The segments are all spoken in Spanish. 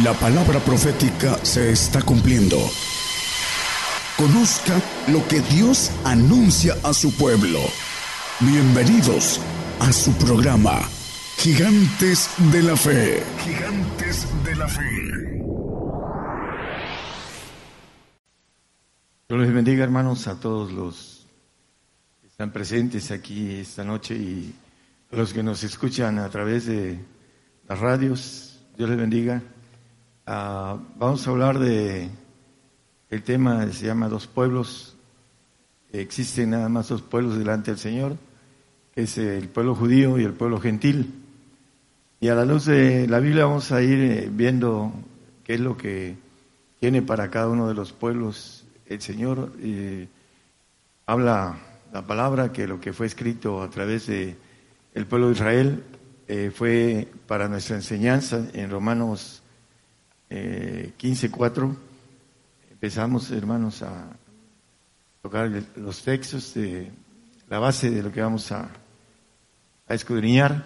La palabra profética se está cumpliendo. Conozca lo que Dios anuncia a su pueblo. Bienvenidos a su programa, Gigantes de la Fe. Gigantes de la Fe. Dios les bendiga, hermanos, a todos los que están presentes aquí esta noche y a los que nos escuchan a través de las radios. Dios les bendiga. Ah, vamos a hablar de el tema se llama dos pueblos. Existen nada más dos pueblos delante del Señor, que es el pueblo judío y el pueblo gentil. Y a la luz de la Biblia vamos a ir eh, viendo qué es lo que tiene para cada uno de los pueblos el Señor. habla la palabra que lo que fue escrito a través de el pueblo de Israel eh, fue para nuestra enseñanza en Romanos eh, 15.4 empezamos, hermanos, a tocar los textos de la base de lo que vamos a, a escudriñar,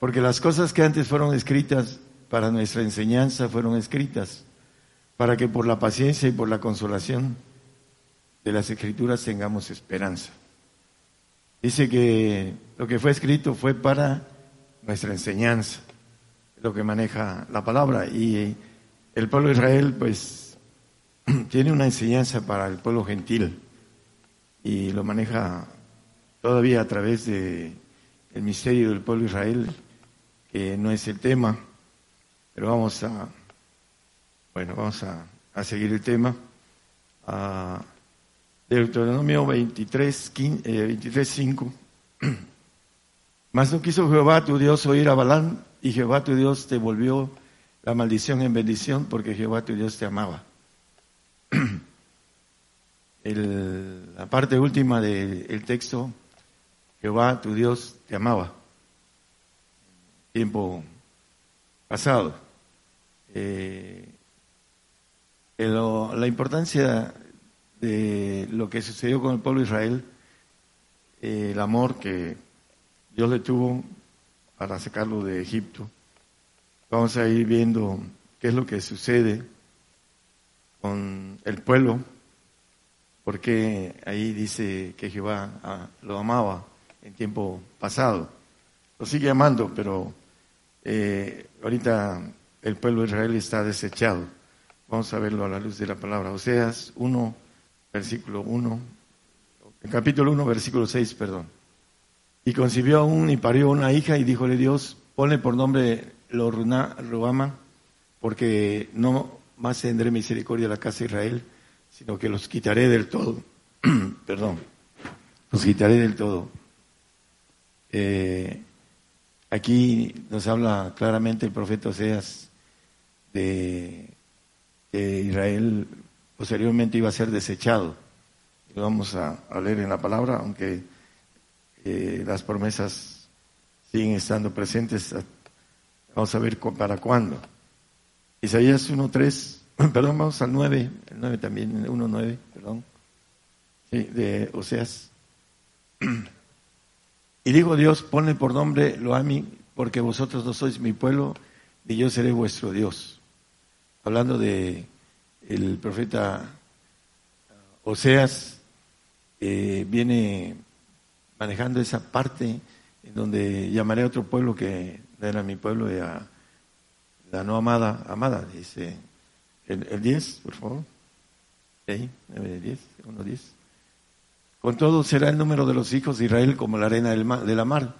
porque las cosas que antes fueron escritas para nuestra enseñanza fueron escritas para que por la paciencia y por la consolación de las escrituras tengamos esperanza. Dice que lo que fue escrito fue para nuestra enseñanza, lo que maneja la palabra. Y el pueblo de Israel, pues, tiene una enseñanza para el pueblo gentil y lo maneja todavía a través de el misterio del pueblo de Israel, que no es el tema, pero vamos a, bueno, vamos a, seguir el tema. A Deuteronomio 23, 23, 5. Mas no quiso Jehová tu Dios oír a Balán, y Jehová tu Dios te volvió la maldición en bendición porque Jehová tu Dios te amaba. la parte última del texto, Jehová tu Dios te amaba. Tiempo pasado. Eh, la importancia de lo que sucedió con el pueblo de Israel, eh, el amor que Dios le tuvo para sacarlo de Egipto, Vamos a ir viendo qué es lo que sucede con el pueblo, porque ahí dice que Jehová ah, lo amaba en tiempo pasado. Lo sigue amando, pero eh, ahorita el pueblo de Israel está desechado. Vamos a verlo a la luz de la palabra. Oseas 1, versículo 1, el capítulo 1, versículo 6, perdón. Y concibió aún y parió una hija y díjole Dios, ponle por nombre lo Ruama, porque no más tendré misericordia a la casa de Israel, sino que los quitaré del todo. Perdón, los quitaré del todo. Eh, aquí nos habla claramente el profeta Oseas de que Israel posteriormente iba a ser desechado. Lo vamos a, leer en la palabra, aunque eh, las promesas siguen estando presentes Vamos a ver para cuándo. Isaías 1.3, perdón, vamos al 9, el 9 también, 1.9, perdón, de Oseas. Y dijo Dios, ponle por nombre Loami, porque vosotros no sois mi pueblo, y yo seré vuestro Dios. Hablando de el profeta Oseas, eh, viene manejando esa parte en donde llamaré a otro pueblo que era mi pueblo y a la no amada, amada, dice el, 10, por favor. Ahí, 9, 10, 1, 10. Con todo será el número de los hijos de Israel como la arena de la mar,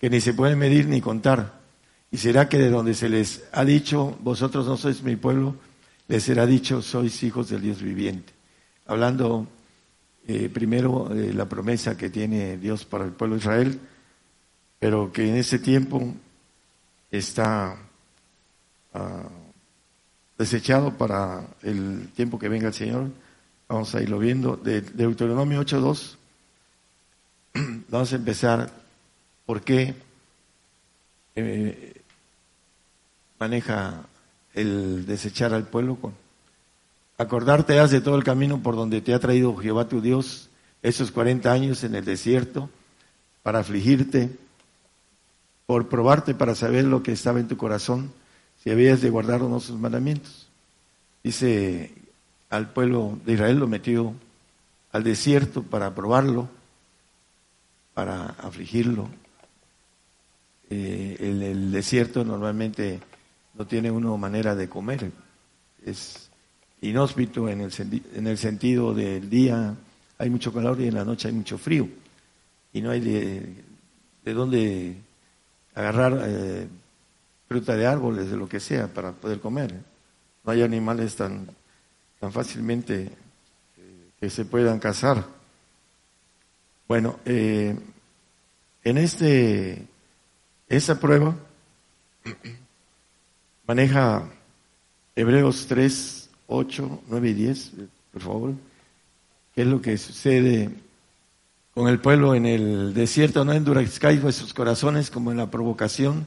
que ni se puede medir ni contar. Y será que de donde se les ha dicho, vosotros no sois mi pueblo, les será dicho, sois hijos del Dios viviente. Hablando eh, primero de la promesa que tiene Dios para el pueblo de Israel, pero que en ese tiempo está ah, desechado para el tiempo que venga el Señor. Vamos a irlo viendo. De, Deuteronomio 8.2, vamos a empezar por qué eh, maneja el desechar al pueblo con acordarte has de todo el camino por donde te ha traído Jehová tu Dios esos 40 años en el desierto para afligirte por probarte para saber lo que estaba en tu corazón, si habías de guardar o no sus mandamientos. Dice, al pueblo de Israel lo metió al desierto para probarlo, para afligirlo. Eh, en el desierto normalmente no tiene uno manera de comer, es inhóspito en el, en el sentido del día hay mucho calor y en la noche hay mucho frío y no hay de dónde agarrar eh, fruta de árboles, de lo que sea, para poder comer. No hay animales tan, tan fácilmente eh, que se puedan cazar. Bueno, eh, en este, esa prueba maneja Hebreos 3, 8, 9 y 10, por favor, qué es lo que sucede con el pueblo en el desierto, no endurezcáis vuestros corazones como en la provocación,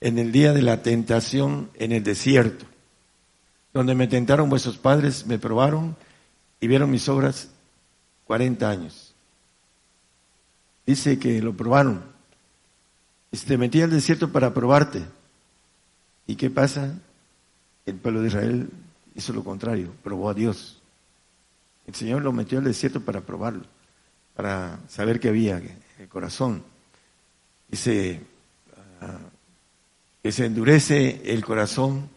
en el día de la tentación en el desierto, donde me tentaron vuestros padres, me probaron y vieron mis obras cuarenta años. Dice que lo probaron. Y te metí al desierto para probarte. ¿Y qué pasa? El pueblo de Israel hizo lo contrario, probó a Dios. El Señor lo metió al desierto para probarlo para saber qué había el corazón. Dice ah, que se endurece el corazón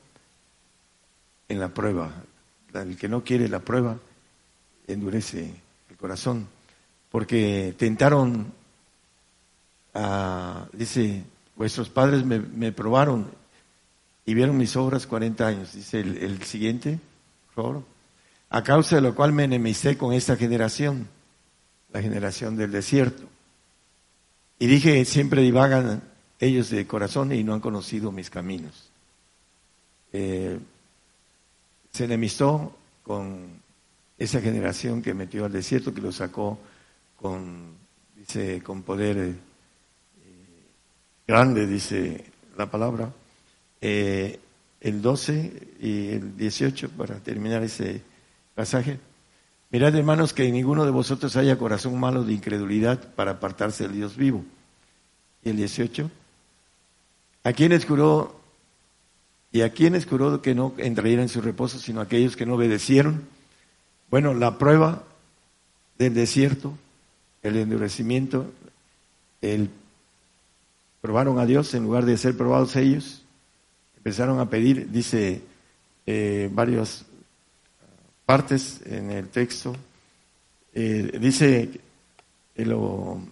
en la prueba. El que no quiere la prueba, endurece el corazón. Porque tentaron, a, dice, vuestros padres me, probaron y vieron mis obras 40 años. Dice el, siguiente. A causa de lo cual me enemisté con esta generación la generación del desierto. Y dije, siempre divagan ellos de corazón y no han conocido mis caminos. Eh, se enemistó con esa generación que metió al desierto, que lo sacó con, dice, con poder eh, grande, dice la palabra. Eh, el 12 y el 18, para terminar ese pasaje. Mirad, hermanos, que ninguno de vosotros haya corazón malo de incredulidad para apartarse del Dios vivo. Y el 18. ¿A quiénes curó? ¿Y a quiénes curó que no entrarían en su reposo, sino a aquellos que no obedecieron? Bueno, la prueba del desierto, el endurecimiento, el probaron a Dios en lugar de ser probados ellos, empezaron a pedir, dice eh, varios partes en el texto. Eh, dice en,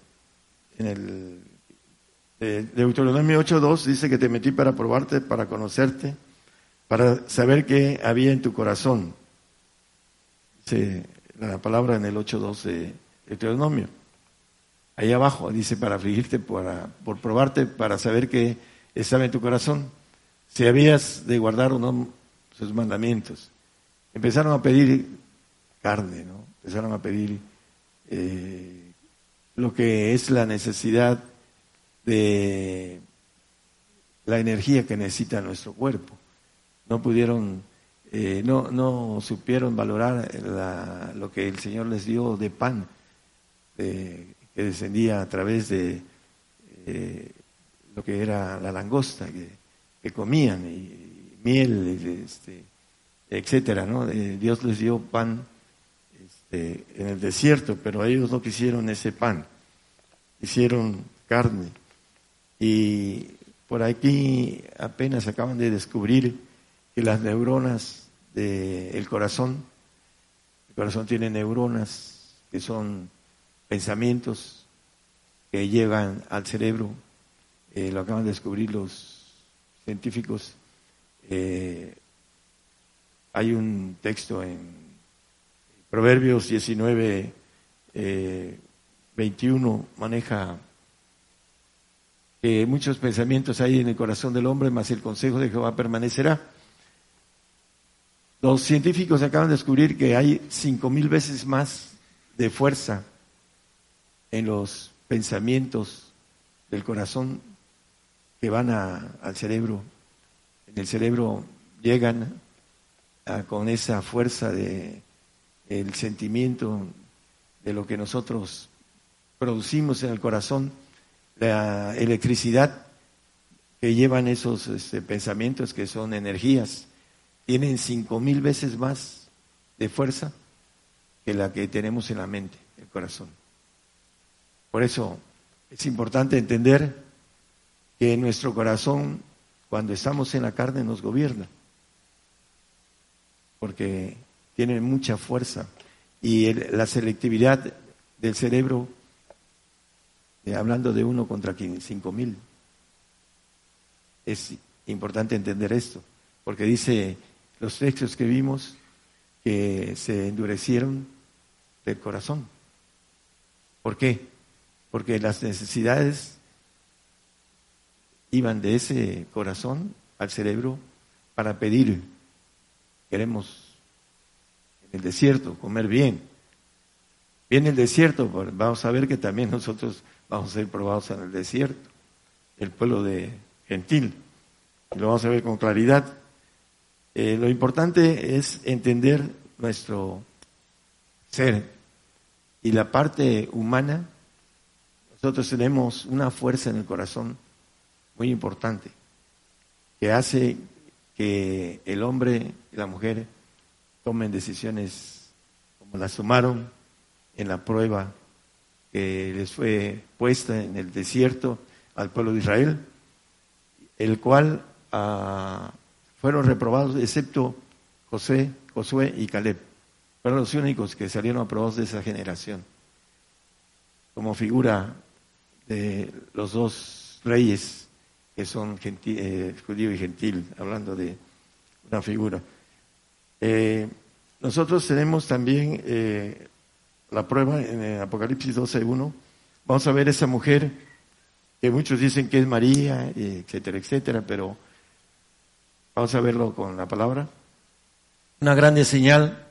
en el de Deuteronomio 8.2 dice que te metí para probarte, para conocerte, para saber qué había en tu corazón. Dice la palabra en el 8.2 de Deuteronomio. Ahí abajo dice para afligirte, para, por probarte, para saber qué estaba en tu corazón, si habías de guardar o no sus mandamientos empezaron a pedir carne, ¿no? Empezaron a pedir eh, lo que es la necesidad de la energía que necesita nuestro cuerpo. No pudieron, eh, no, no supieron valorar lo que el Señor les dio de pan, que descendía a través de eh, lo que era la langosta que, comían, y, miel, este, etcétera, ¿no? Dios les dio pan este, en el desierto, pero ellos no quisieron ese pan, hicieron carne. Y por aquí apenas acaban de descubrir que las neuronas del corazón, el corazón tiene neuronas que son pensamientos que llegan al cerebro, eh, lo acaban de descubrir los científicos, eh, hay un texto en Proverbios 19, 21, eh, maneja que muchos pensamientos hay en el corazón del hombre, mas el consejo de Jehová permanecerá. Los científicos acaban de descubrir que hay cinco mil veces más de fuerza en los pensamientos del corazón que van al cerebro. En el cerebro llegan con esa fuerza de el sentimiento de lo que nosotros producimos en el corazón, la electricidad que llevan esos este, pensamientos que son energías, tienen cinco mil veces más de fuerza que la que tenemos en la mente, el corazón. Por eso es importante entender que nuestro corazón, cuando estamos en la carne, nos gobierna, porque tiene mucha fuerza y la selectividad del cerebro, eh, hablando de uno contra cinco mil, es importante entender esto, porque dice los textos que vimos que se endurecieron del corazón. ¿Por qué? Porque las necesidades iban de ese corazón al cerebro para pedir. Queremos en el desierto comer bien. Viene el desierto, vamos a ver que también nosotros vamos a ser probados en el desierto, el pueblo de gentil. Lo vamos a ver con claridad. Eh, lo importante es entender nuestro ser y la parte humana. Nosotros tenemos una fuerza en el corazón muy importante que hace el hombre y la mujer tomen decisiones como las tomaron en la prueba que les fue puesta en el desierto al pueblo de Israel, el cual ah, fueron reprobados excepto José, Josué y Caleb. Fueron los únicos que salieron aprobados de esa generación, como figura de los dos reyes que son eh, judío y gentil, hablando de una figura. Eh, nosotros tenemos también eh, la prueba en Apocalipsis 12.1. Vamos a ver esa mujer que muchos dicen que es María, etcétera, etcétera, pero Vamos a verlo con la palabra. Una grande señal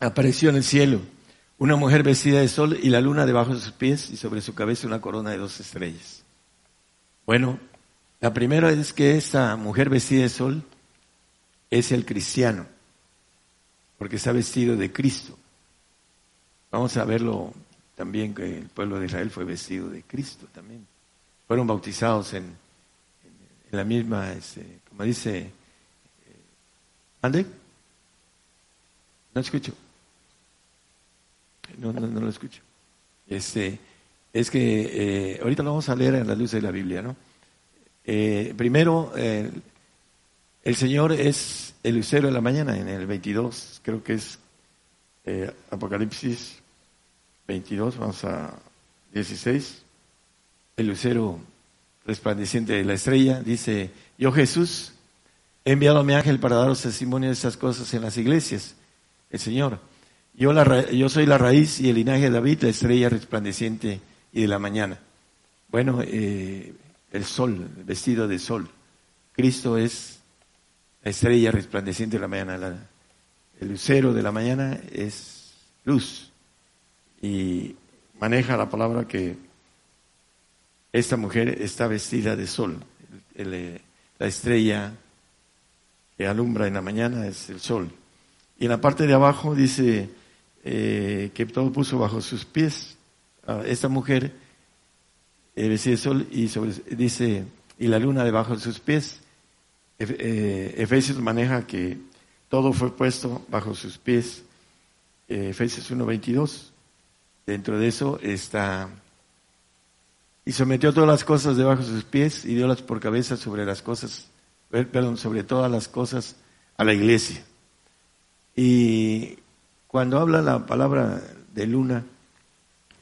apareció en el cielo, una mujer vestida de sol y la luna debajo de sus pies y sobre su cabeza una corona de dos estrellas. Bueno, la primera es que esta mujer vestida de sol es el cristiano, porque está vestido de Cristo. Vamos a verlo también que el pueblo de Israel fue vestido de Cristo también. Fueron bautizados en, en la misma este, me dice, eh, ¿ande? No escucho. No, no, no lo escucho. Este, es que eh, ahorita lo vamos a leer en la luz de la Biblia, ¿no? Eh, primero, el Señor es el lucero de la mañana, en el 22, creo que es Apocalipsis 22, vamos a 16. El lucero resplandeciente de la estrella dice, yo Jesús he enviado a mi ángel para daros testimonio de estas cosas en las iglesias. El Señor. Yo soy la raíz y el linaje de David, la estrella resplandeciente y de la mañana. Bueno, eh, el sol, vestido de sol. Cristo es la estrella resplandeciente de la mañana. el lucero de la mañana es luz. Y maneja la palabra que esta mujer está vestida de sol. el, la estrella que alumbra en la mañana es el sol. Y en la parte de abajo dice eh, que todo puso bajo sus pies a esta mujer, eh, y sobre, dice, y la luna debajo de sus pies. Eh, Efesios maneja que todo fue puesto bajo sus pies. Efesios 1.22. Dentro de eso está y sometió todas las cosas debajo de sus pies y las por cabeza sobre las cosas, perdón, sobre todas las cosas a la iglesia. Y cuando habla la palabra de luna,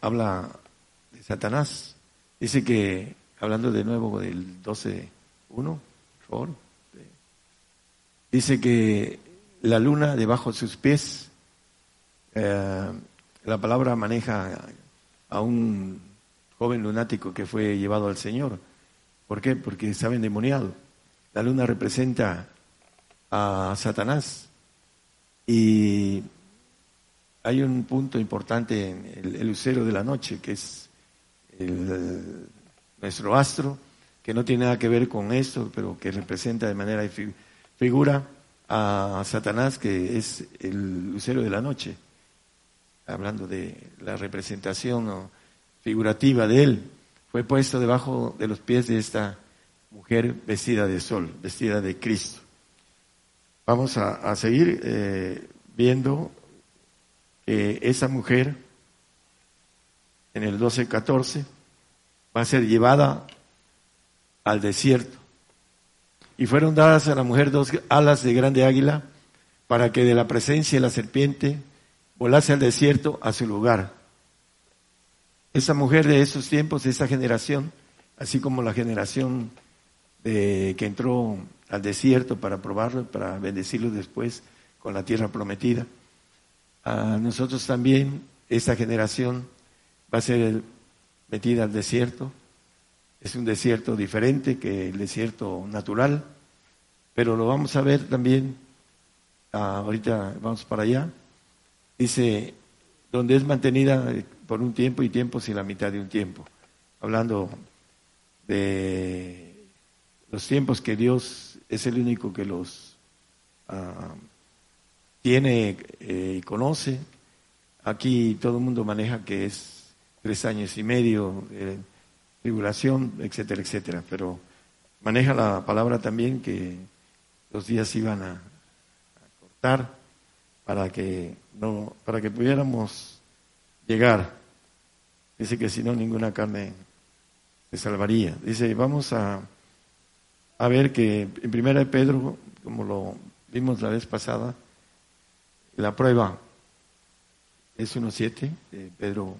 habla de Satanás. Dice que, hablando de nuevo del 12.1, por favor, dice que la luna debajo de sus pies, eh, la palabra maneja a un joven lunático que fue llevado al Señor. ¿Por qué? Porque estaba endemoniado. La luna representa a Satanás. Y hay un punto importante en el, lucero de la noche, que es nuestro astro, que no tiene nada que ver con esto, pero que representa de manera de figura a Satanás, que es el lucero de la noche, hablando de la representación figurativa de él, fue puesto debajo de los pies de esta mujer vestida de sol, vestida de Cristo. Vamos a, seguir eh, viendo esa mujer en el 12-14 va a ser llevada al desierto. Y fueron dadas a la mujer dos alas de grande águila para que de la presencia de la serpiente volase al desierto a su lugar. Esa mujer de esos tiempos, de esa generación, así como la generación de, que entró al desierto para probarlo, para bendecirlo después con la tierra prometida, a nosotros también, esa generación va a ser metida al desierto. Es un desierto diferente que el desierto natural, pero lo vamos a ver también, ah, ahorita vamos para allá, dice, donde es mantenida por un tiempo y tiempos y la mitad de un tiempo, hablando de los tiempos que Dios es el único que los ah, tiene y eh, conoce. Aquí todo el mundo maneja que es tres años y medio de tribulación, etcétera, etcétera. Pero maneja la palabra también que los días iban a, cortar para que no, para que pudiéramos llegar. Dice que si no ninguna carne se salvaría. Dice, vamos a, a ver que en primera de Pedro, como lo vimos la vez pasada, la prueba es 1.7 de Pedro,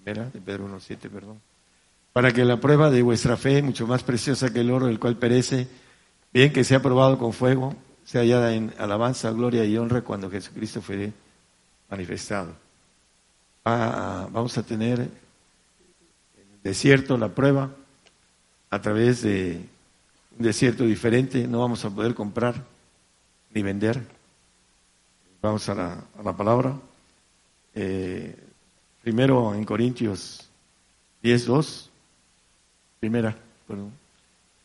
primera de Pedro 1.7, perdón. Para que la prueba de vuestra fe, mucho más preciosa que el oro, el cual perece, bien que sea probado con fuego, sea hallada en alabanza, gloria y honra cuando Jesucristo fue manifestado. vamos a tener en el desierto la prueba a través de un desierto diferente, no vamos a poder comprar ni vender Vamos a la, palabra. Eh, primero en Corintios 10, 2. Primera, perdón.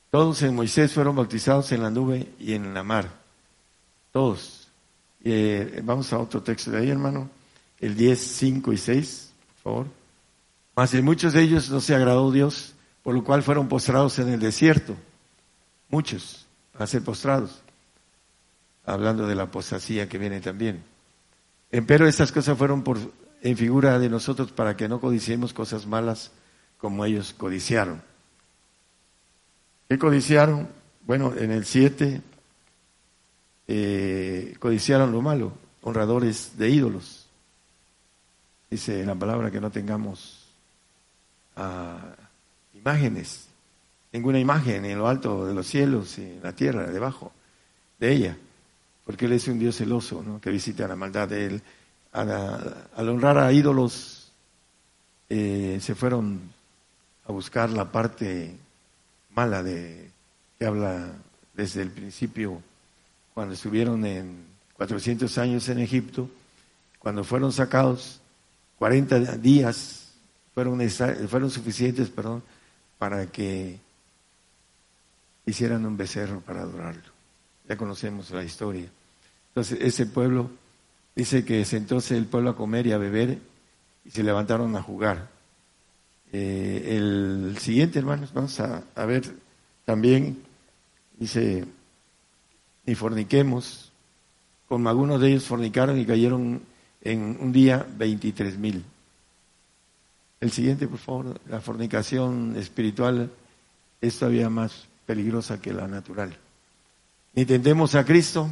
Todos en Moisés fueron bautizados en la nube y en la mar. Todos. Eh, vamos a otro texto de ahí, hermano. El 10, 5 y 6, por favor. Mas en muchos de ellos no se agradó Dios, por lo cual fueron postrados en el desierto. Muchos a ser postrados hablando de la apostasía que viene también. Pero estas cosas fueron por, en figura de nosotros para que no codiciemos cosas malas como ellos codiciaron. ¿Qué codiciaron? Bueno, en el 7 eh, codiciaron lo malo, honradores de ídolos. Dice la palabra que no tengamos ah, imágenes, ninguna imagen en lo alto de los cielos en la tierra, debajo de ella porque Él es un Dios celoso, que visita la maldad de Él. Al, honrar a ídolos, eh, se fueron a buscar la parte mala de que habla desde el principio, cuando estuvieron en 400 años en Egipto, cuando fueron sacados, 40 días fueron, fueron suficientes perdón, para que hicieran un becerro para adorarlo. Ya conocemos la historia. Entonces ese pueblo dice que sentóse el pueblo a comer y a beber y se levantaron a jugar. Eh, el siguiente, hermanos, vamos a, ver también, dice, ni forniquemos, como algunos de ellos fornicaron y cayeron en un día 23 mil. El siguiente, por favor, la fornicación espiritual es todavía más peligrosa que la natural. Ni tentemos a Cristo,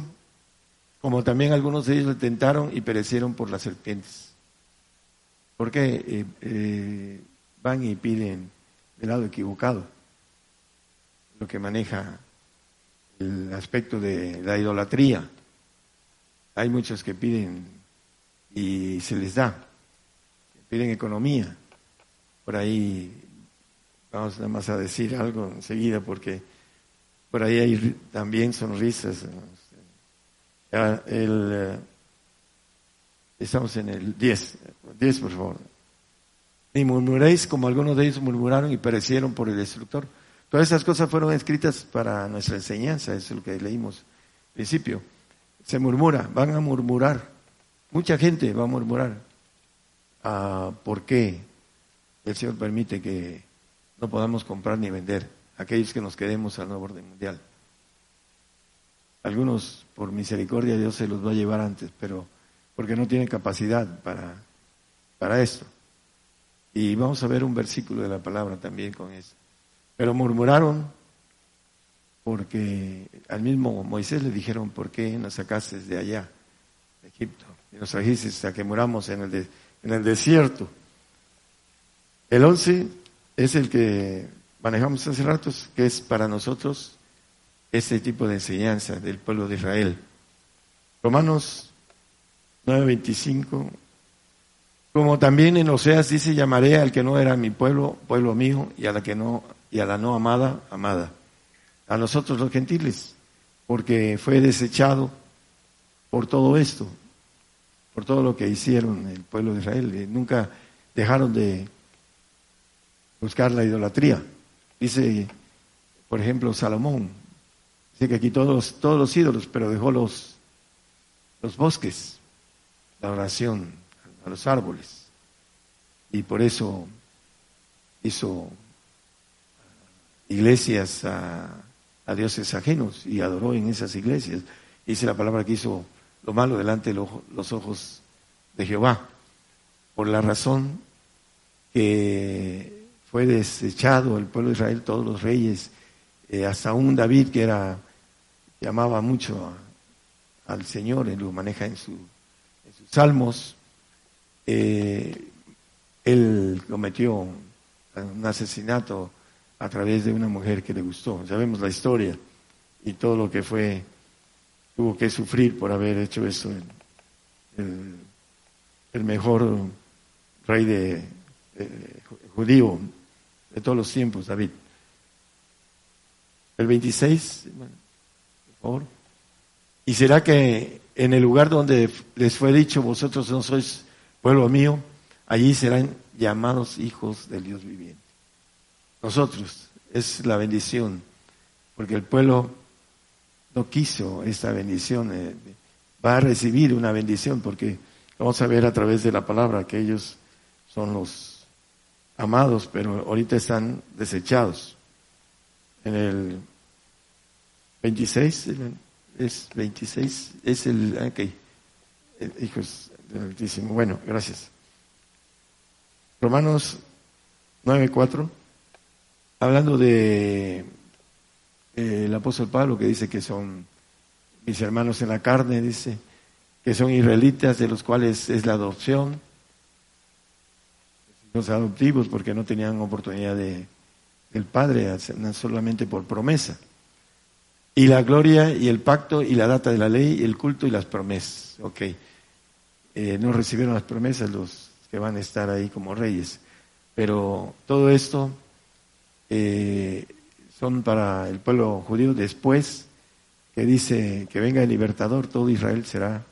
como también algunos de ellos le tentaron y perecieron por las serpientes. Porque eh, eh, van y piden del lado equivocado, lo que maneja el aspecto de la idolatría. Hay muchos que piden y se les da, piden economía. Por ahí vamos nada más a decir algo enseguida porque por ahí hay también sonrisas el, eh, estamos en el 10. 10, por favor. Ni murmuréis como algunos de ellos murmuraron y perecieron por el destructor. Todas esas cosas fueron escritas para nuestra enseñanza, es lo que leímos al principio. Se murmura, van a murmurar. Mucha gente va a murmurar. Ah, ¿Por qué el Señor permite que no podamos comprar ni vender? aquellos que nos quedemos al nuevo orden mundial. Algunos, por misericordia, Dios se los va a llevar antes, pero porque no tienen capacidad para, para esto. Y vamos a ver un versículo de la palabra también con eso. Pero murmuraron porque al mismo Moisés le dijeron, ¿por qué nos sacaste de allá, de Egipto? Y nos trajiste hasta que muramos en el, en el desierto. El once es el que manejamos hace ratos, que es para nosotros este tipo de enseñanza del pueblo de Israel. Romanos 9:25, como también en Oseas dice, llamaré al que no era mi pueblo, pueblo mío, y a la que no, y a la no amada, amada a nosotros los gentiles, porque fue desechado por todo esto, por todo lo que hicieron el pueblo de Israel. Nunca dejaron de buscar la idolatría. Dice, por ejemplo, Salomón, dice que quitó todos, todos los ídolos, pero dejó los, los bosques, la oración a los árboles. Y por eso hizo iglesias a a dioses ajenos y adoró en esas iglesias. Dice la palabra que hizo lo malo delante de los ojos de Jehová, por la razón que fue desechado el pueblo de Israel, todos los reyes, eh, hasta un David que era llamaba mucho al Señor, él lo maneja en, sus salmos, eh, él cometió un asesinato a través de una mujer que le gustó. Sabemos la historia y todo lo que fue, tuvo que sufrir por haber hecho eso. El, mejor rey de, judío de todos los tiempos, David. El 26, por ¿Y será que en el lugar donde les fue dicho, vosotros no sois pueblo mío, allí serán llamados hijos del Dios viviente? nosotros. Es la bendición, porque el pueblo no quiso esta bendición, eh, va a recibir una bendición, porque vamos a ver a través de la palabra que ellos son los amados, pero ahorita están desechados. En el 26, es 26, es el, ok, hijos del Altísimo. Bueno, gracias. Romanos 9, 4 hablando de eh, el apóstol Pablo que dice que son mis hermanos en la carne, dice que son israelitas de los cuales es la adopción, los adoptivos porque no tenían oportunidad de del Padre, solamente por promesa. Y la gloria y el pacto y la data de la ley, el culto y las promesas. Ok. Eh, no recibieron las promesas los que van a estar ahí como reyes. Pero todo esto eh, son para el pueblo judío después que dice que venga el libertador, todo Israel será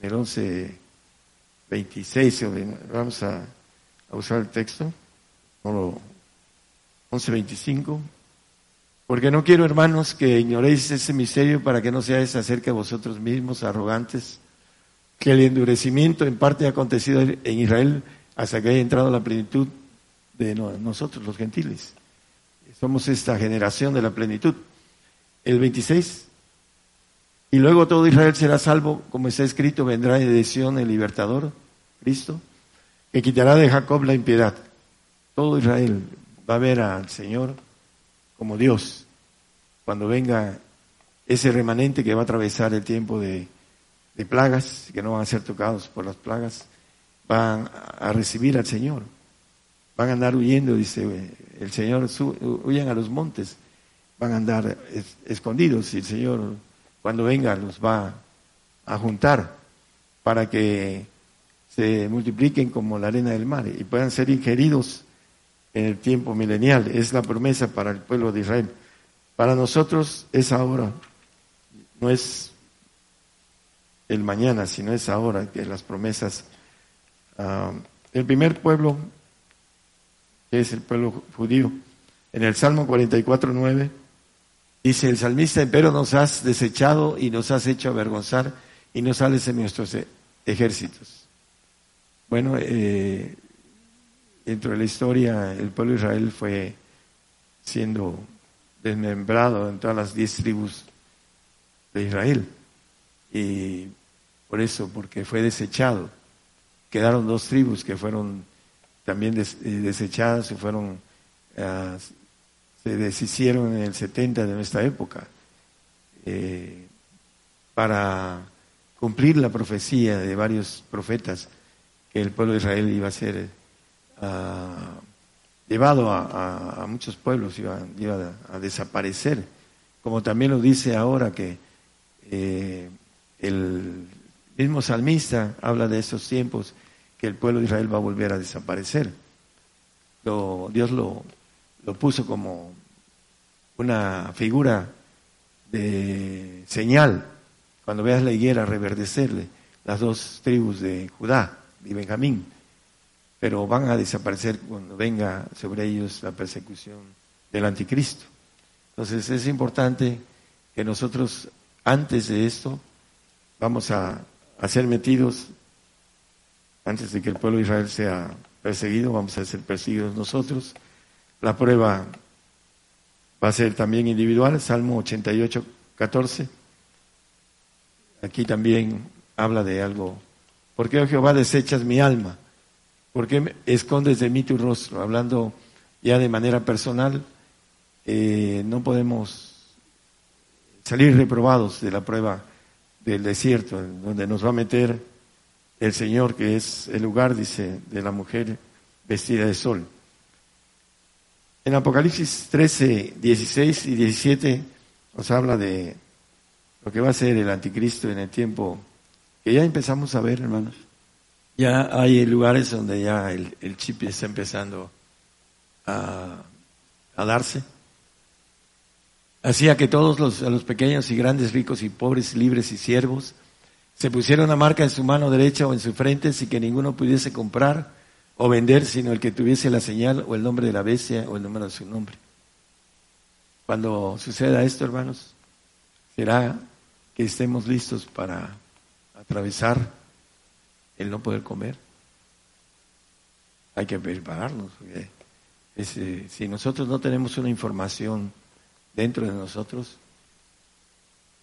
en el 11, 26, vamos a, usar el texto, 11, 25, porque no quiero, hermanos, que ignoréis ese misterio para que no seáis acerca de vosotros mismos arrogantes, que el endurecimiento en parte ha acontecido en Israel hasta que haya entrado la plenitud de nosotros, los gentiles. Somos esta generación de la plenitud. El 26. Y luego todo Israel será salvo, como está escrito, vendrá de Sion el libertador, Cristo, que quitará de Jacob la impiedad. Todo Israel va a ver al Señor como Dios cuando venga ese remanente que va a atravesar el tiempo de, plagas, que no van a ser tocados por las plagas, van a recibir al Señor. Van a andar huyendo, dice el Señor, huyan a los montes, van a andar escondidos y el Señor cuando venga los va a juntar para que se multipliquen como la arena del mar y puedan ser ingeridos en el tiempo milenial. Es la promesa para el pueblo de Israel. Para nosotros es ahora, no es el mañana, sino es ahora que las promesas. Ah, el primer pueblo que es el pueblo judío. En el Salmo 44, 9, dice el salmista, pero nos has desechado y nos has hecho avergonzar y no sales en nuestros e-, ejércitos. Bueno, eh, dentro de la historia el pueblo de Israel fue siendo desmembrado en todas las diez tribus de Israel. Y por eso, porque fue desechado. Quedaron dos tribus que fueron también eh, desechadas y fueron, ah, se deshicieron en el 70 de nuestra época. Eh, para cumplir la profecía de varios profetas que el pueblo de Israel iba a ser ah, llevado a, muchos pueblos, iba, a, desaparecer, como también lo dice ahora que eh, el mismo salmista habla de esos tiempos que el pueblo de Israel va a volver a desaparecer. Dios lo, lo puso como una figura de señal cuando veas la higuera reverdecerle, las dos tribus de Judá y Benjamín, pero van a desaparecer cuando venga sobre ellos la persecución del anticristo. Entonces es importante que nosotros antes de esto vamos a, a ser metidos, antes de que el pueblo de Israel sea perseguido, vamos a ser perseguidos nosotros. La prueba va a ser también individual, Salmo 88, 14. Aquí también habla de algo. ¿Por qué, oh Jehová, desechas mi alma? ¿Por qué escondes de mí tu rostro? Hablando ya de manera personal, eh, no podemos salir reprobados de la prueba del desierto, donde nos va a meter el Señor, que es el lugar, dice, de la mujer vestida de sol. En Apocalipsis 13, 16 y 17 nos habla de lo que va a ser el anticristo en el tiempo que ya empezamos a ver, hermanos. Ya hay lugares donde ya el, chip está empezando a, darse. Hacía que todos los, pequeños y grandes, ricos y pobres, libres y siervos, se pusieron una marca en su mano derecha o en su frente sin que ninguno pudiese comprar o vender, sino el que tuviese la señal o el nombre de la bestia o el número de su nombre. Cuando suceda esto, hermanos, será que estemos listos para atravesar el no poder comer. Hay que prepararnos. Eh, si nosotros no tenemos una información dentro de nosotros,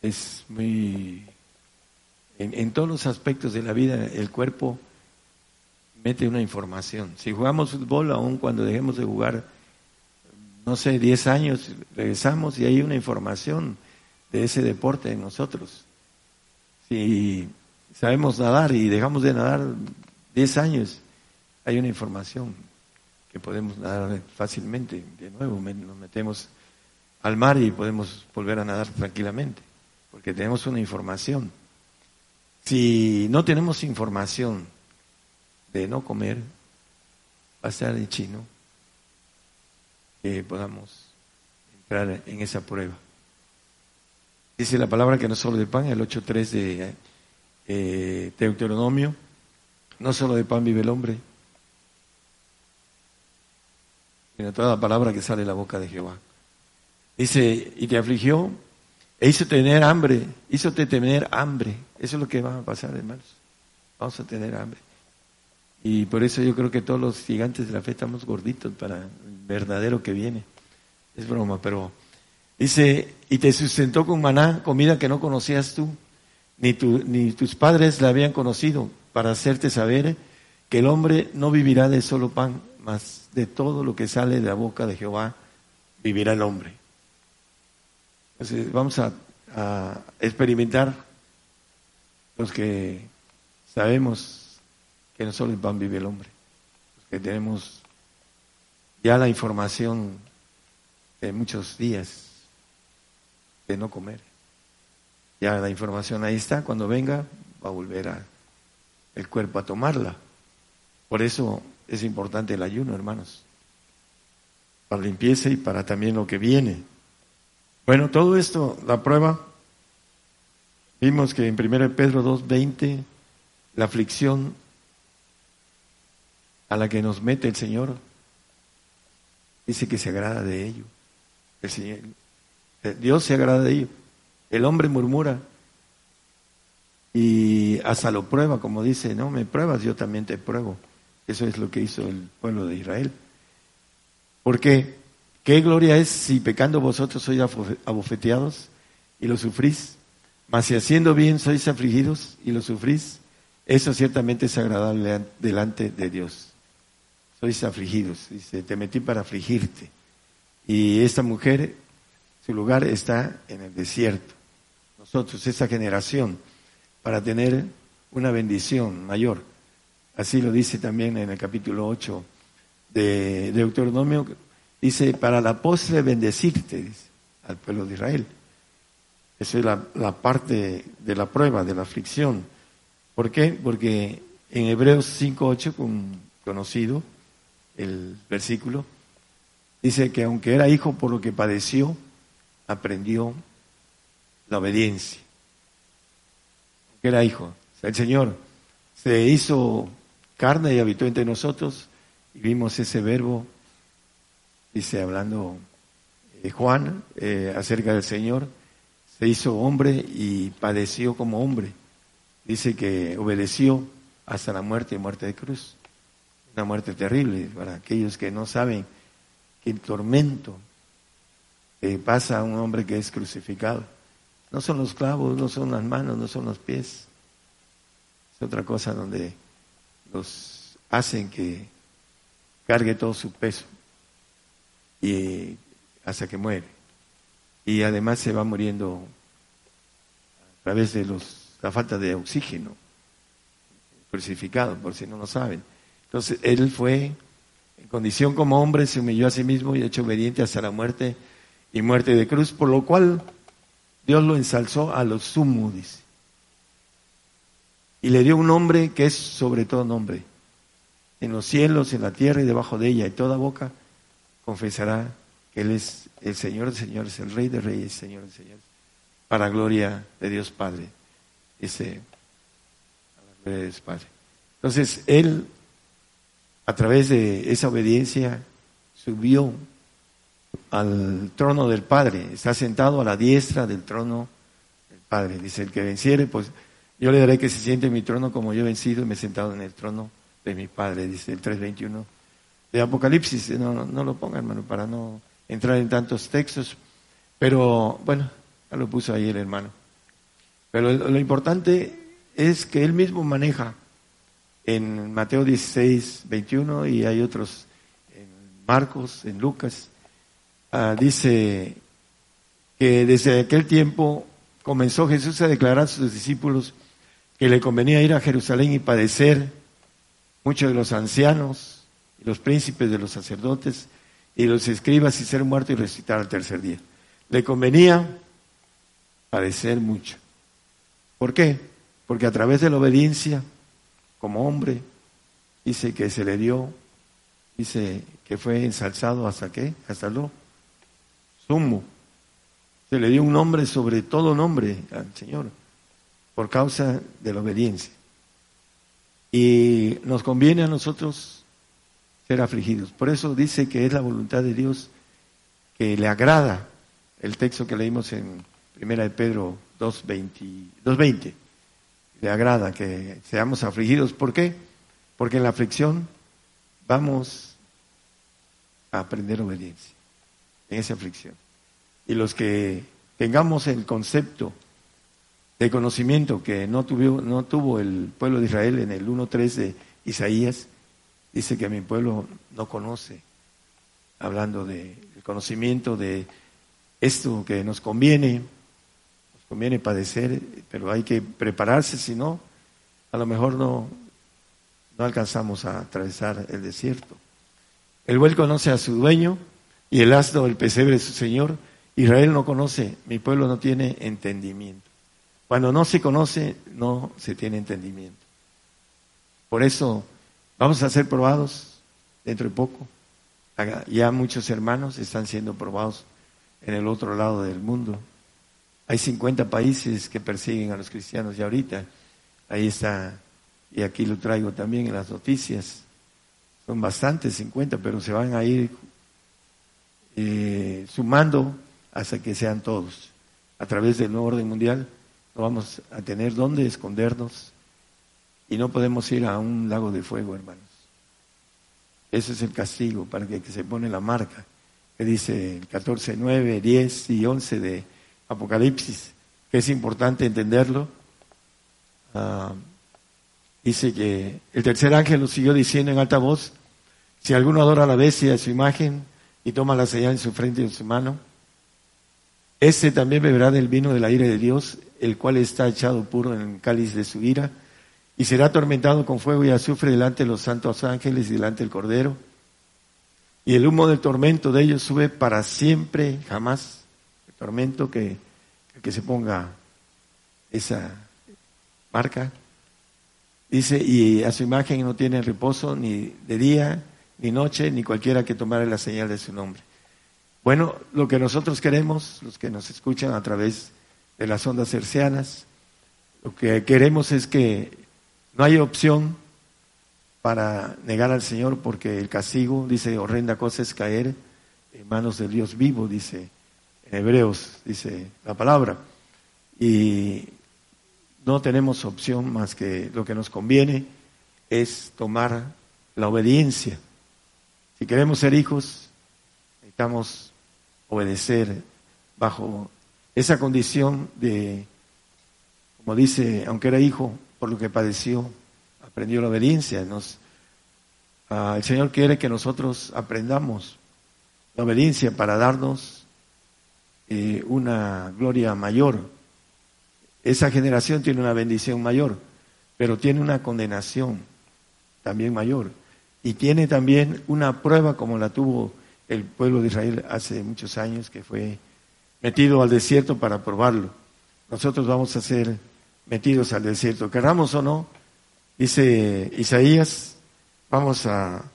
es muy... En, todos los aspectos de la vida, el cuerpo mete una información. Si jugamos fútbol, aún cuando dejemos de jugar, no sé, 10 años, regresamos y hay una información de ese deporte en nosotros. Si sabemos nadar y dejamos de nadar 10 años, hay una información que podemos nadar fácilmente. De nuevo, nos metemos al mar y podemos volver a nadar tranquilamente, porque tenemos una información. Si no tenemos información de no comer, va a ser en chino que podamos entrar en esa prueba. Dice la palabra que no solo de pan, el 8.3 de eh, Deuteronomio, no solo de pan vive el hombre, sino toda la palabra que sale de la boca de Jehová. Dice, y te afligió, e hizo tener hambre, hizo tener hambre. Eso es lo que va a pasar, hermanos. Vamos a tener hambre. Y por eso yo creo que todos los gigantes de la fe estamos gorditos para el verdadero que viene. Es broma, pero Dice, y te sustentó con maná, comida que no conocías tú, ni, ni tus padres la habían conocido, para hacerte saber que el hombre no vivirá de solo pan, mas de todo lo que sale de la boca de Jehová vivirá el hombre. Entonces vamos a, experimentar los que sabemos que no solo el pan vive el hombre, los que tenemos ya la información de muchos días de no comer. Ya la información ahí está, cuando venga va a volver el cuerpo a tomarla. Por eso es importante el ayuno, hermanos, para limpieza y para también lo que viene. Bueno, todo esto, la prueba, vimos que en 1 Pedro 2.20, la aflicción a la que nos mete el Señor, dice que se agrada de ello. El Señor, eh, Dios se agrada de ello. El hombre murmura y hasta lo prueba, como dice, no me pruebas, yo también te pruebo. Eso es lo que hizo el pueblo de Israel. ¿Por qué? ¿Qué gloria es si pecando vosotros sois abofeteados y lo sufrís? Mas si haciendo bien sois afligidos y lo sufrís, eso ciertamente es agradable delante de Dios. Sois afligidos, dice, te metí para afligirte. Y esta mujer, su lugar está en el desierto. Nosotros, esa generación, para tener una bendición mayor. Así lo dice también en el capítulo 8 de Deuteronomio, Dice, para la postre bendecirte al pueblo de Israel. Esa es la, parte de la prueba, de la aflicción. ¿Por qué? Porque en Hebreos 5.8, con, conocido el versículo, dice que aunque era hijo por lo que padeció, aprendió la obediencia. Aunque era hijo. el Señor se hizo carne y habitó entre nosotros y vimos ese verbo dice hablando eh, Juan eh, acerca del Señor, se hizo hombre y padeció como hombre. Dice que obedeció hasta la muerte y muerte de cruz. Una muerte terrible para aquellos que no saben que el tormento pasa a un hombre que es crucificado. No son los clavos, no son las manos, no son los pies. Es otra cosa donde los hacen que cargue todo su peso y hasta que muere. Y además se va muriendo a través de la falta de oxígeno, crucificado, por si no lo saben. Entonces, él fue, en condición como hombre, se humilló a sí mismo y hecho obediente hasta la muerte y muerte de cruz, por lo cual Dios lo ensalzó a los sumo, Y le dio un nombre que es sobre todo nombre, en los cielos, en la tierra y debajo de ella, y toda boca confesará que Él es el Señor de señores, el Rey de reyes, Señor de señores, para gloria de Dios Padre. Dice, gloria de Dios Padre. Entonces, Él, a través de esa obediencia, subió al trono del Padre, está sentado a la diestra del trono del Padre. Dice, el que venciere, pues yo le daré que se siente en mi trono como yo he vencido y me he sentado en el trono de mi Padre, dice el 321 de Apocalipsis. No, no, lo ponga, hermano, para no entrar en tantos textos. Pero bueno, ya lo puso ahí el hermano. Pero lo, importante es que él mismo maneja en Mateo 16, 21 y hay otros en Marcos, en Lucas. Ah, dice que desde aquel tiempo comenzó Jesús a declarar a sus discípulos que le convenía ir a Jerusalén y padecer muchos de los ancianos, los príncipes de los sacerdotes y los escribas y ser muerto y resucitar al tercer día. Le convenía padecer mucho. ¿Por qué? Porque a través de la obediencia, como hombre, dice que se le dio, dice que fue ensalzado hasta qué, hasta lo sumo. Se le dio un nombre sobre todo nombre al Señor, por causa de la obediencia. Y nos conviene a nosotros ser afligidos. Por eso dice que es la voluntad de Dios que le agrada el texto que leímos en Primera de Pedro 2.20. Le agrada que seamos afligidos. ¿Por qué? Porque en la aflicción vamos a aprender obediencia, en esa aflicción. Y los que tengamos el concepto de conocimiento que no, tuvo, no tuvo el pueblo de Israel en el 1.3 de Isaías, Dice que mi pueblo no conoce, hablando del conocimiento de esto que nos conviene, nos conviene padecer, pero hay que prepararse, si no, a lo mejor no, no alcanzamos a atravesar el desierto. El buey conoce a su dueño y el asno el pesebre de su señor. Israel no conoce, mi pueblo no tiene entendimiento. Cuando no se conoce, no se tiene entendimiento. Por eso Vamos a ser probados dentro de poco. Ya muchos hermanos están siendo probados en el otro lado del mundo. Hay 50 países que persiguen a los cristianos ya ahorita. Ahí está, y aquí lo traigo también en las noticias. Son bastantes, 50, pero se van a ir eh, sumando hasta que sean todos. A través del nuevo orden mundial no vamos a tener dónde escondernos y no podemos ir a un lago de fuego, hermanos. Ese es el castigo para que, se pone la marca que dice el 14, 9, 10 y 11 de Apocalipsis, que es importante entenderlo. Ah, dice que el tercer ángel lo siguió diciendo en alta voz, si alguno adora a la bestia de su imagen y toma la señal en su frente y en su mano, ese también beberá del vino de la ira de Dios, el cual está echado puro en el cáliz de su ira, y será atormentado con fuego y azufre delante de los santos ángeles y delante del Cordero. Y el humo del tormento de ellos sube para siempre, jamás. El tormento que, que se ponga esa marca. Dice, y a su imagen no tiene reposo ni de día, ni noche, ni cualquiera que tomare la señal de su nombre. Bueno, lo que nosotros queremos, los que nos escuchan a través de las ondas hercianas, lo que queremos es que no hay opción para negar al Señor porque el castigo, dice, horrenda cosa es caer en manos del Dios vivo, dice en Hebreos, dice la palabra. Y no tenemos opción más que lo que nos conviene es tomar la obediencia. Si queremos ser hijos, necesitamos obedecer bajo esa condición de, como dice, aunque era hijo, por lo que padeció, aprendió la obediencia. Nos, ah, el Señor quiere que nosotros aprendamos la obediencia para darnos eh, una gloria mayor. Esa generación tiene una bendición mayor, pero tiene una condenación también mayor. Y tiene también una prueba como la tuvo el pueblo de Israel hace muchos años que fue metido al desierto para probarlo. Nosotros vamos a ser metidos al desierto, querramos o no, dice Isaías, vamos a,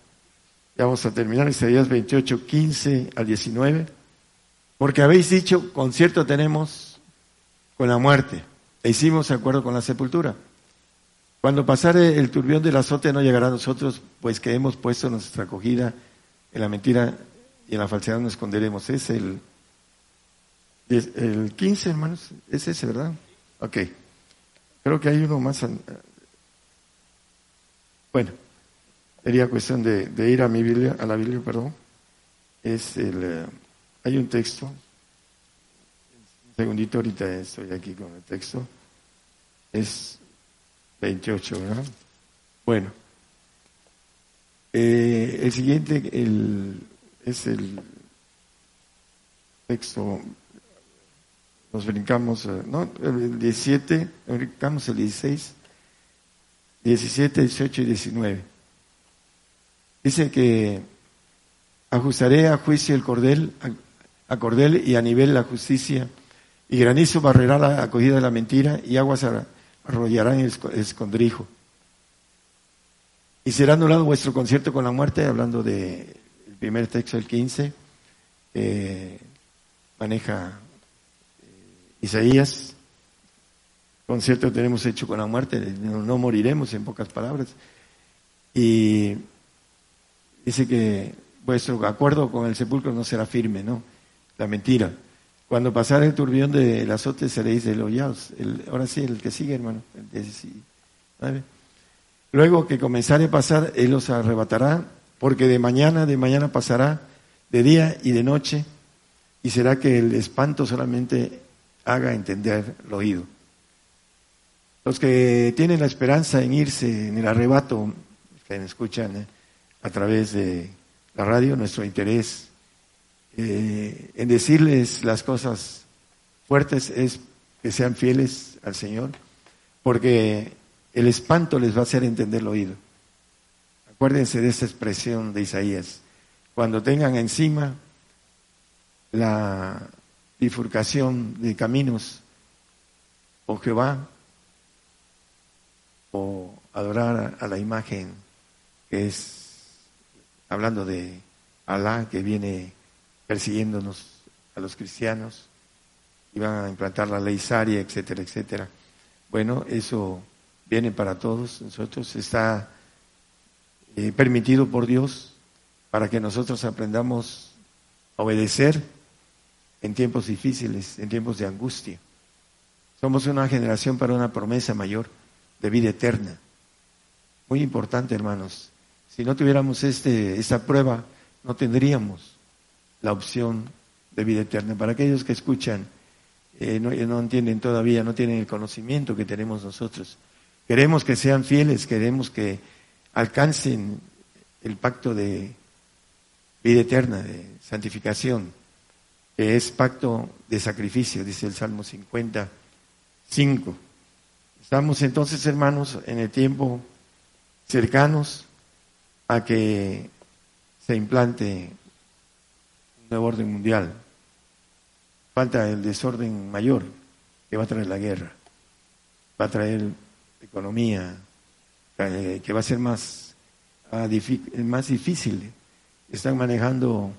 vamos a terminar, Isaías 28, 15 al 19, porque habéis dicho, concierto tenemos con la muerte, e hicimos acuerdo con la sepultura. Cuando pasare el turbión del azote no llegará a nosotros, pues que hemos puesto nuestra acogida en la mentira y en la falsedad nos esconderemos. Es el, el 15, hermanos. Es ese, ¿verdad? Ok. Creo que hay uno más. Bueno, sería cuestión de, ir a mi Biblia, a la Biblia, perdón. Es el, eh, hay un texto. Un segundito, ahorita estoy aquí con el texto. Es 28, ¿verdad? Bueno. Eh, el siguiente, el es el texto, nos brincamos, eh, ¿no? El 17, brincamos el 16, 17, 18 y 19. Dice que ajustaré a juicio el cordel, a, cordel y a nivel la justicia, y granizo barrerá la acogida de la mentira, y aguas arrollarán el escondrijo. Y será anulado vuestro concierto con la muerte, hablando de primer texto, el 15, eh, maneja eh, Isaías, concierto tenemos hecho con la muerte, no, moriremos en pocas palabras. Y dice que vuestro acuerdo con el sepulcro no será firme, ¿no? La mentira. Cuando pasara el turbión del azote seréis delollados. El, ahora sí, el que sigue, hermano. El Luego que comenzare a pasar, Él os arrebatará porque de mañana, de mañana pasará, de día y de noche, y será que el espanto solamente haga entender el oído. Los que tienen la esperanza en irse en el arrebato, que escuchan eh, a través de la radio, nuestro interés eh, en decirles las cosas fuertes es que sean fieles al Señor, porque el espanto les va a hacer entender el oído. Acuérdense de esa expresión de Isaías. Cuando tengan encima la bifurcación de caminos o Jehová o adorar a la imagen que es hablando de Alá que viene persiguiéndonos a los cristianos y van a implantar la ley saria, etcétera, etcétera. Bueno, eso viene para todos nosotros, está eh, permitido por Dios para que nosotros aprendamos a obedecer en tiempos difíciles, en tiempos de angustia. Somos una generación para una promesa mayor de vida eterna. Muy importante, hermanos. Si no tuviéramos este, esta prueba, no tendríamos la opción de vida eterna. Para aquellos que escuchan, eh, no, no entienden todavía, no tienen el conocimiento que tenemos nosotros. Queremos que sean fieles, queremos que alcancen el pacto de vida eterna, de santificación, que es pacto de sacrificio, dice el Salmo 55. Estamos entonces, hermanos, en el tiempo cercanos a que se implante nuevo orden mundial. Falta el desorden mayor que va a traer la guerra, va a traer economía, eh, que va a ser más, ah, más difícil. Están manejando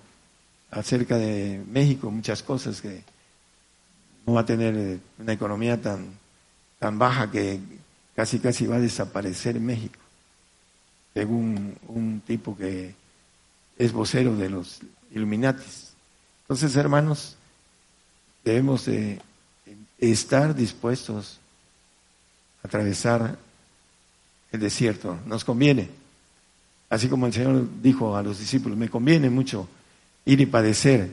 acerca de México muchas cosas que no va a tener eh, una economía tan, tan baja que casi casi va a desaparecer México, según un tipo que es vocero de los Illuminatis. Entonces, hermanos, debemos de estar dispuestos a atravesar el desierto. Nos conviene. Así como el Señor dijo a los discípulos, me conviene mucho ir y padecer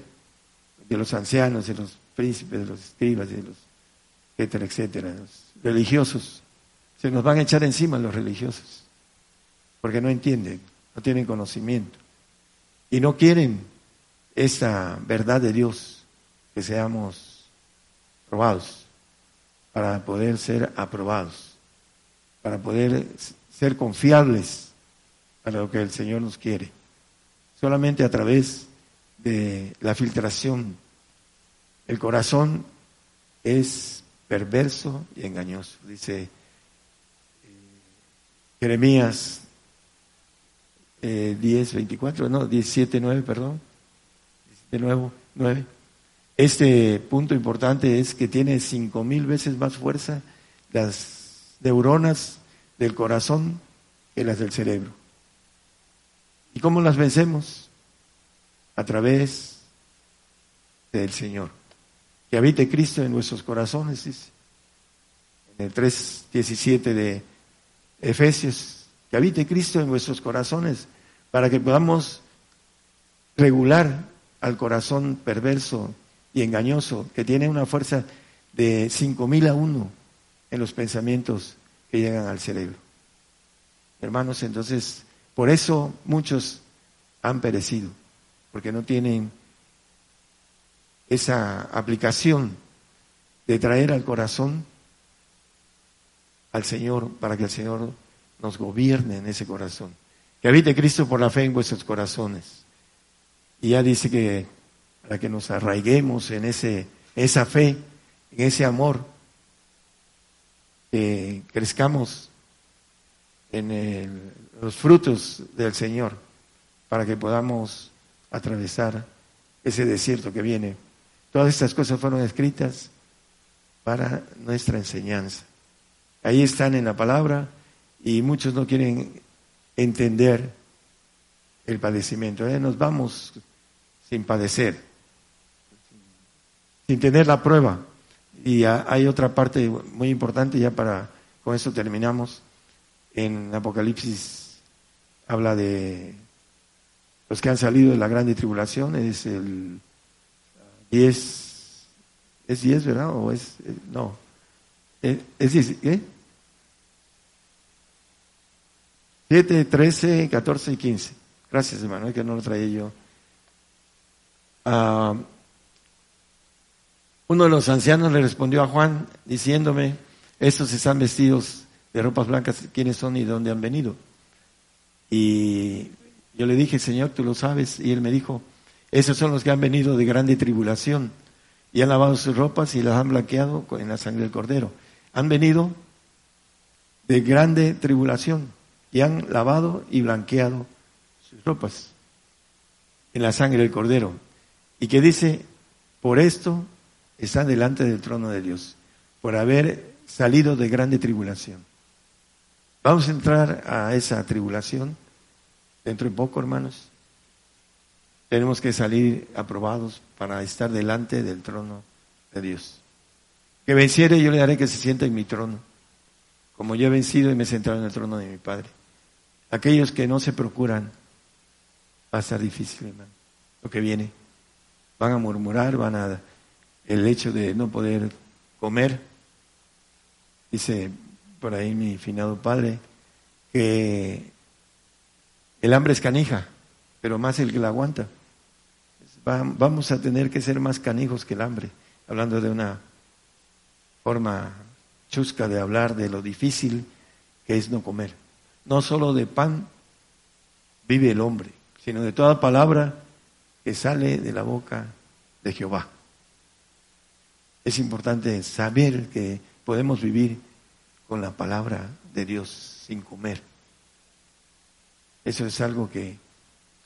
de los ancianos, de los príncipes, de los escribas, de los etcétera, etcétera, los religiosos. Se nos van a echar encima los religiosos, porque no entienden, no tienen conocimiento y no quieren esa verdad de Dios, que seamos probados para poder ser aprobados, para poder ser confiables para lo que el Señor nos quiere. Solamente a través de la filtración. El corazón es perverso y engañoso, dice eh, Jeremías eh, 10, 24, no, 17, 9, perdón, de nuevo, 9. Este punto importante es que tiene cinco mil veces más fuerza las neuronas del corazón que las del cerebro. ¿Y cómo las vencemos? A través del Señor. Que habite Cristo en nuestros corazones, dice. En el 3.17 de Efesios, que habite Cristo en nuestros corazones para que podamos regular al corazón perverso y engañoso que tiene una fuerza de cinco mil a uno en los pensamientos que llegan al cerebro. Hermanos, entonces, por eso muchos han perecido, porque no tienen esa aplicación de traer al corazón al Señor para que el Señor nos gobierne en ese corazón. Que habite Cristo por la fe en vuestros corazones. Y ya dice que para que nos arraiguemos en ese, esa fe, en ese amor, que crezcamos en los frutos del Señor, para que podamos atravesar ese desierto que viene. Todas estas cosas fueron escritas para nuestra enseñanza. Ahí están en la palabra y muchos no quieren entender el padecimiento. Nos vamos sin padecer, sin tener la prueba. Y hay otra parte muy importante, ya para, con eso terminamos. En Apocalipsis habla de los que han salido de la grande tribulación, es el 10, es 10, ¿verdad? ¿O es, eh, no, eh, es 10, ¿eh? 7, 13, 14 y 15. Gracias, hermano, es que no lo traía yo. Ah, uno de los ancianos le respondió a Juan diciéndome, estos están vestidos de ropas blancas, ¿quiénes son y de dónde han venido? Y yo le dije, Señor, tú lo sabes. Y él me dijo, esos son los que han venido de grande tribulación y han lavado sus ropas y las han blanqueado en la sangre del cordero. Han venido de grande tribulación y han lavado y blanqueado sus ropas en la sangre del cordero. Y que dice, por esto están delante del trono de Dios, por haber salido de grande tribulación. Vamos a entrar a esa tribulación dentro de poco, hermanos. Tenemos que salir aprobados para estar delante del trono de Dios. Que venciere, yo le haré que se sienta en mi trono, como yo he vencido y me he sentado en el trono de mi Padre. Aquellos que no se procuran, va a estar difícil, hermano, lo que viene. Van a murmurar, van a el hecho de no poder comer. Dice por ahí mi finado padre que el hambre es canija, pero más el que la aguanta. vamos a tener que ser más canijos que el hambre, hablando de una forma chusca de hablar de lo difícil que es no comer. No solo de pan vive el hombre, sino de toda palabra que sale de la boca de Jehová. Es importante saber que podemos vivir con la palabra de Dios sin comer. Eso es algo que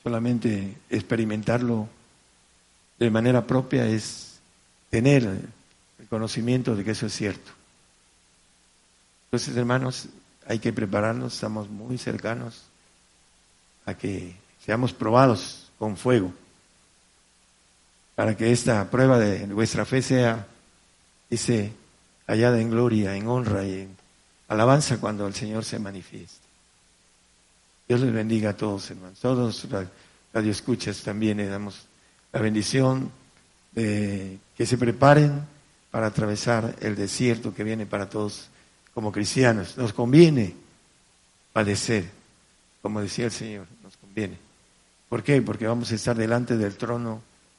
solamente experimentarlo de manera propia es tener el conocimiento de que eso es cierto. Entonces, hermanos, hay que prepararnos, estamos muy cercanos a que seamos probados con fuego, para que esta prueba de vuestra fe sea, hallada en gloria, en honra y en alabanza cuando el Señor se manifieste. Dios les bendiga a todos, hermanos. Todos radio escuchas también le damos la bendición de que se preparen para atravesar el desierto que viene para todos como cristianos. Nos conviene padecer, como decía el Señor, nos conviene. ¿Por qué? Porque vamos a estar delante del trono